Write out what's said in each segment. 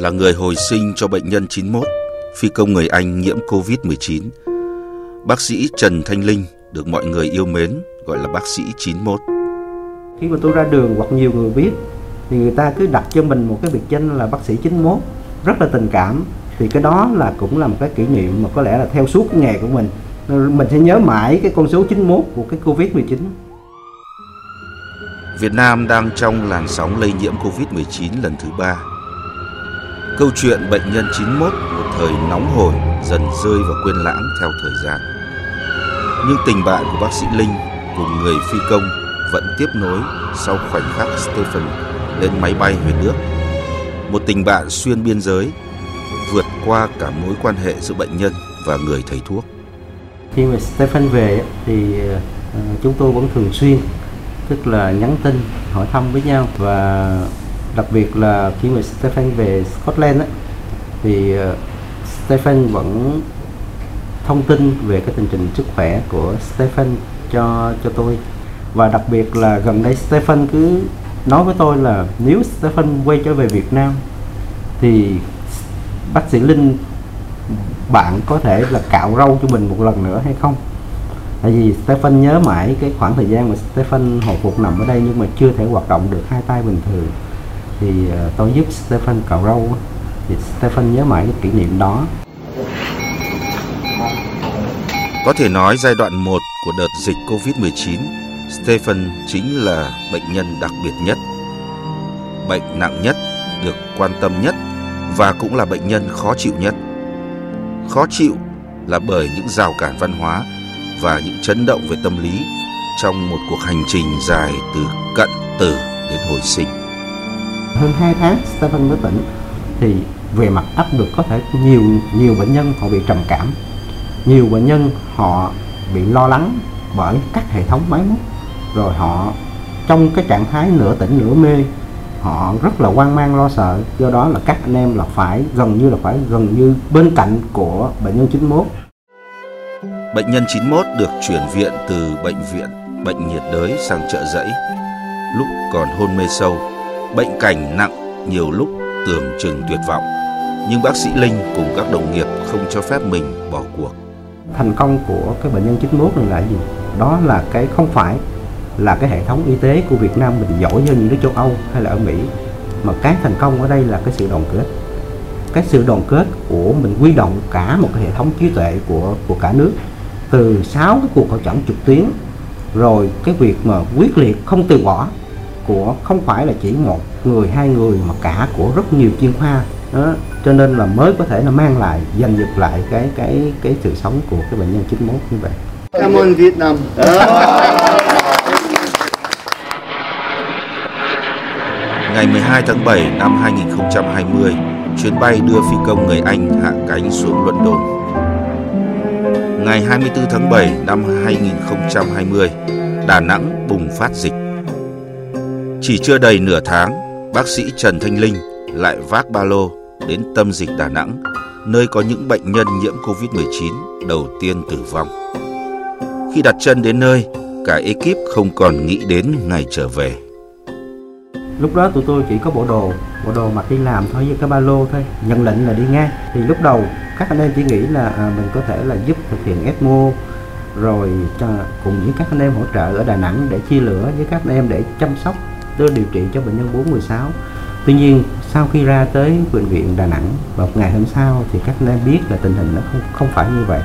là người hồi sinh cho bệnh nhân 91, phi công người Anh nhiễm Covid-19. Bác sĩ Trần Thanh Linh được mọi người yêu mến gọi là bác sĩ 91. Khi mà tôi ra đường hoặc nhiều người biết thì người ta cứ đặt cho mình một cái biệt danh là bác sĩ 91 rất là tình cảm thì cái đó là cũng là một cái kỷ niệm mà có lẽ là theo suốt cái nghề của mình mình sẽ nhớ mãi cái con số 91 của cái Covid-19 Việt Nam đang trong làn sóng lây nhiễm Covid-19 lần thứ ba. Câu chuyện bệnh nhân 91 một thời nóng hổi, dần rơi vào quên lãng theo thời gian. Nhưng tình bạn của bác sĩ Linh cùng người phi công vẫn tiếp nối sau khoảnh khắc Stephen lên máy bay về nước. Một tình bạn xuyên biên giới, vượt qua cả mối quan hệ giữa bệnh nhân và người thầy thuốc. Khi mà Stephen về thì ờ, chúng tôi vẫn thường xuyên, tức là nhắn tin, hỏi thăm với nhau và đặc biệt là khi mà Stephen về Scotland ấy, thì ờ, Stephen vẫn thông tin về cái tình trình sức khỏe của Stephen cho cho tôi. Và đặc biệt là gần đây Stephen cứ nói với tôi là nếu Stephen quay trở về Việt Nam thì bác sĩ Linh bạn có thể là cạo râu cho mình một lần nữa hay không? Tại vì Stephen nhớ mãi cái khoảng thời gian mà Stephen hồi phục nằm ở đây nhưng mà chưa thể hoạt động được hai tay bình thường thì ờ, tôi giúp Stephen cạo râu thì Stephen nhớ mãi cái kỷ niệm đó. Có thể nói giai đoạn 1 của đợt dịch Covid-19 Stephen chính là bệnh nhân đặc biệt nhất, bệnh nặng nhất, được quan tâm nhất và cũng là bệnh nhân khó chịu nhất. Khó chịu là bởi những rào cản văn hóa và những chấn động về tâm lý trong một cuộc hành trình dài từ cận tử đến hồi sinh. Hơn 2 tháng Stephen mới tỉnh thì về mặt áp lực có thể nhiều nhiều bệnh nhân họ bị trầm cảm, nhiều bệnh nhân họ bị lo lắng bởi các hệ thống máy móc, rồi họ trong cái trạng thái nửa tỉnh nửa mê họ rất là hoang mang lo sợ. Do đó là các anh em là phải gần như là phải gần như bên cạnh của bệnh nhân 91 Bệnh nhân 91 được chuyển viện từ bệnh viện bệnh nhiệt đới sang chợ rẫy. Lúc còn hôn mê sâu, bệnh cảnh nặng nhiều lúc tưởng chừng tuyệt vọng. Nhưng bác sĩ Linh cùng các đồng nghiệp không cho phép mình bỏ cuộc. Thành công của cái bệnh nhân 91 này là gì? Đó là cái không phải là cái hệ thống y tế của Việt Nam mình giỏi hơn những nước châu Âu hay là ở Mỹ, mà cái thành công ở đây là cái sự đoàn kết cái sự đoàn kết của mình quy động cả một cái hệ thống trí tuệ của của cả nước, từ 6 cái cuộc hội chẩn trực tuyến, rồi cái việc mà quyết liệt không từ bỏ của không phải là chỉ một người hai người mà cả của rất nhiều chuyên khoa đó cho nên là mới có thể là mang lại giành giật lại cái cái cái sự sống của cái bệnh nhân 91 như vậy. Cảm ơn Việt Nam. Ngày 12 tháng 7 năm 2020, chuyến bay đưa phi công người Anh hạ cánh xuống London ngày 24 tháng 7 năm 2020, Đà Nẵng bùng phát dịch. Chỉ chưa đầy nửa tháng, bác sĩ Trần Thanh Linh lại vác ba lô đến tâm dịch Đà Nẵng, nơi có những bệnh nhân nhiễm Covid-19 đầu tiên tử vong. Khi đặt chân đến nơi, cả ekip không còn nghĩ đến ngày trở về. Lúc đó tụi tôi chỉ có bộ đồ, bộ đồ mặc đi làm thôi với cái ba lô thôi, nhận lệnh là đi ngay. Thì lúc đầu các anh em chỉ nghĩ là à, mình có thể là giúp thực hiện ECMO rồi cho, cùng với các anh em hỗ trợ ở Đà Nẵng để chia lửa với các anh em để chăm sóc tôi điều trị cho bệnh nhân 416 tuy nhiên sau khi ra tới bệnh viện Đà Nẵng vào ngày hôm sau thì các anh em biết là tình hình nó không không phải như vậy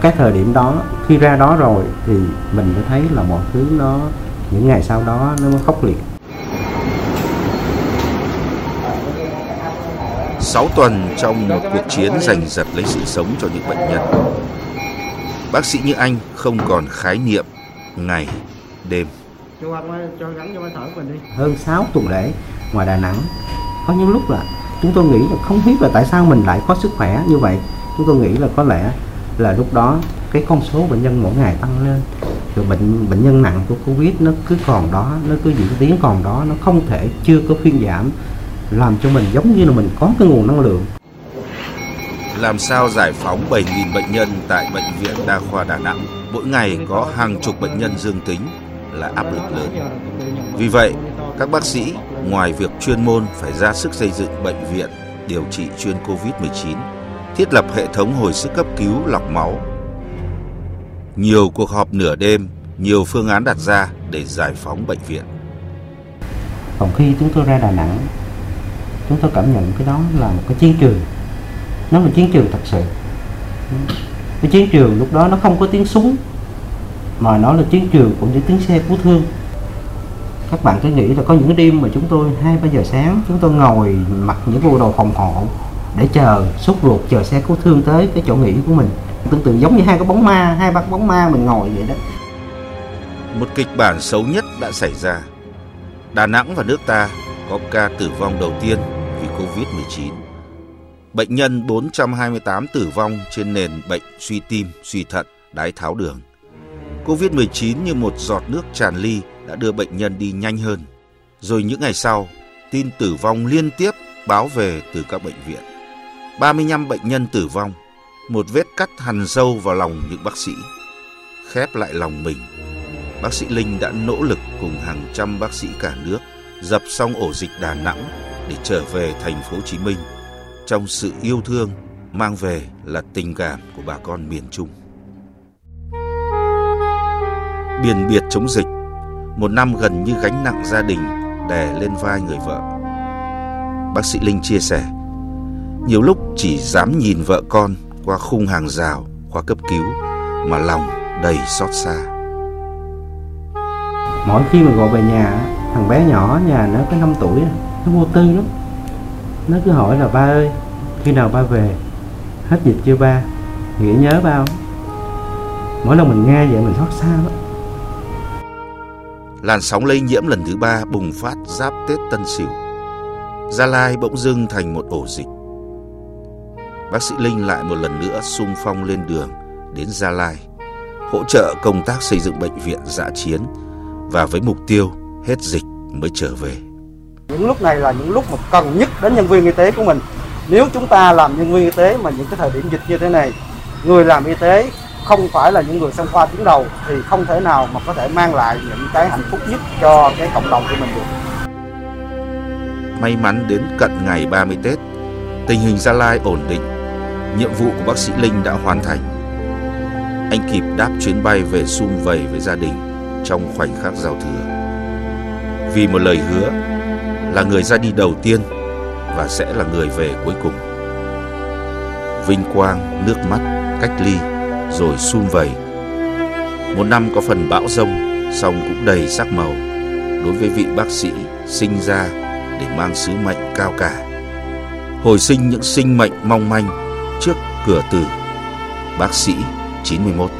cái thời điểm đó khi ra đó rồi thì mình mới thấy là mọi thứ nó những ngày sau đó nó mới khốc liệt 6 tuần trong một cuộc chiến giành giật lấy sự sống cho những bệnh nhân. Bác sĩ như anh không còn khái niệm ngày, đêm. Hơn 6 tuần lễ ngoài Đà Nẵng, có những lúc là chúng tôi nghĩ là không biết là tại sao mình lại có sức khỏe như vậy. Chúng tôi nghĩ là có lẽ là lúc đó cái con số bệnh nhân mỗi ngày tăng lên. Rồi bệnh bệnh nhân nặng của covid nó cứ còn đó nó cứ diễn tiến còn đó nó không thể chưa có phiên giảm làm cho mình giống như là mình có cái nguồn năng lượng. Làm sao giải phóng 7.000 bệnh nhân tại Bệnh viện Đa khoa Đà Nẵng. Mỗi ngày có hàng chục bệnh nhân dương tính là áp lực lớn. Vì vậy, các bác sĩ ngoài việc chuyên môn phải ra sức xây dựng bệnh viện điều trị chuyên COVID-19, thiết lập hệ thống hồi sức cấp cứu lọc máu. Nhiều cuộc họp nửa đêm, nhiều phương án đặt ra để giải phóng bệnh viện. Còn khi chúng tôi ra Đà Nẵng, chúng tôi cảm nhận cái đó là một cái chiến trường. Nó là chiến trường thật sự. Cái chiến trường lúc đó nó không có tiếng súng, mà nó là chiến trường cũng như tiếng xe cứu thương các bạn cứ nghĩ là có những đêm mà chúng tôi hai ba giờ sáng chúng tôi ngồi mặc những bộ đồ phòng hộ để chờ sốt ruột chờ xe cứu thương tới cái chỗ nghỉ của mình tương tự giống như hai cái bóng ma hai ba bóng ma mình ngồi vậy đó một kịch bản xấu nhất đã xảy ra Đà Nẵng và nước ta có ca tử vong đầu tiên vì Covid-19. Bệnh nhân 428 tử vong trên nền bệnh suy tim, suy thận, đái tháo đường. Covid-19 như một giọt nước tràn ly đã đưa bệnh nhân đi nhanh hơn. Rồi những ngày sau, tin tử vong liên tiếp báo về từ các bệnh viện. 35 bệnh nhân tử vong, một vết cắt hằn sâu vào lòng những bác sĩ. Khép lại lòng mình, bác sĩ Linh đã nỗ lực cùng hàng trăm bác sĩ cả nước dập xong ổ dịch Đà Nẵng để trở về thành phố Hồ Chí Minh trong sự yêu thương mang về là tình cảm của bà con miền Trung. Biển biệt chống dịch một năm gần như gánh nặng gia đình đè lên vai người vợ. Bác sĩ Linh chia sẻ, nhiều lúc chỉ dám nhìn vợ con qua khung hàng rào khoa cấp cứu mà lòng đầy xót xa. Mỗi khi mà gọi về nhà, thằng bé nhỏ nhà nó có 5 tuổi, à, nó vô tư lắm. Nó cứ hỏi là ba ơi, khi nào ba về? Hết dịch chưa ba? Nghĩa nhớ ba không? Mỗi lần mình nghe vậy mình xót xa lắm làn sóng lây nhiễm lần thứ ba bùng phát giáp Tết Tân Sửu. Gia Lai bỗng dưng thành một ổ dịch. Bác sĩ Linh lại một lần nữa sung phong lên đường đến Gia Lai, hỗ trợ công tác xây dựng bệnh viện dã chiến và với mục tiêu hết dịch mới trở về. Những lúc này là những lúc mà cần nhất đến nhân viên y tế của mình. Nếu chúng ta làm nhân viên y tế mà những cái thời điểm dịch như thế này, người làm y tế không phải là những người xông pha tuyến đầu thì không thể nào mà có thể mang lại những cái hạnh phúc nhất cho cái cộng đồng của mình được. May mắn đến cận ngày 30 Tết, tình hình Gia Lai ổn định, nhiệm vụ của bác sĩ Linh đã hoàn thành. Anh kịp đáp chuyến bay về sum vầy với gia đình trong khoảnh khắc giao thừa. Vì một lời hứa là người ra đi đầu tiên và sẽ là người về cuối cùng. Vinh quang, nước mắt, cách ly rồi sum vầy. Một năm có phần bão rông, song cũng đầy sắc màu đối với vị bác sĩ sinh ra để mang sứ mệnh cao cả. Hồi sinh những sinh mệnh mong manh trước cửa tử. Bác sĩ 91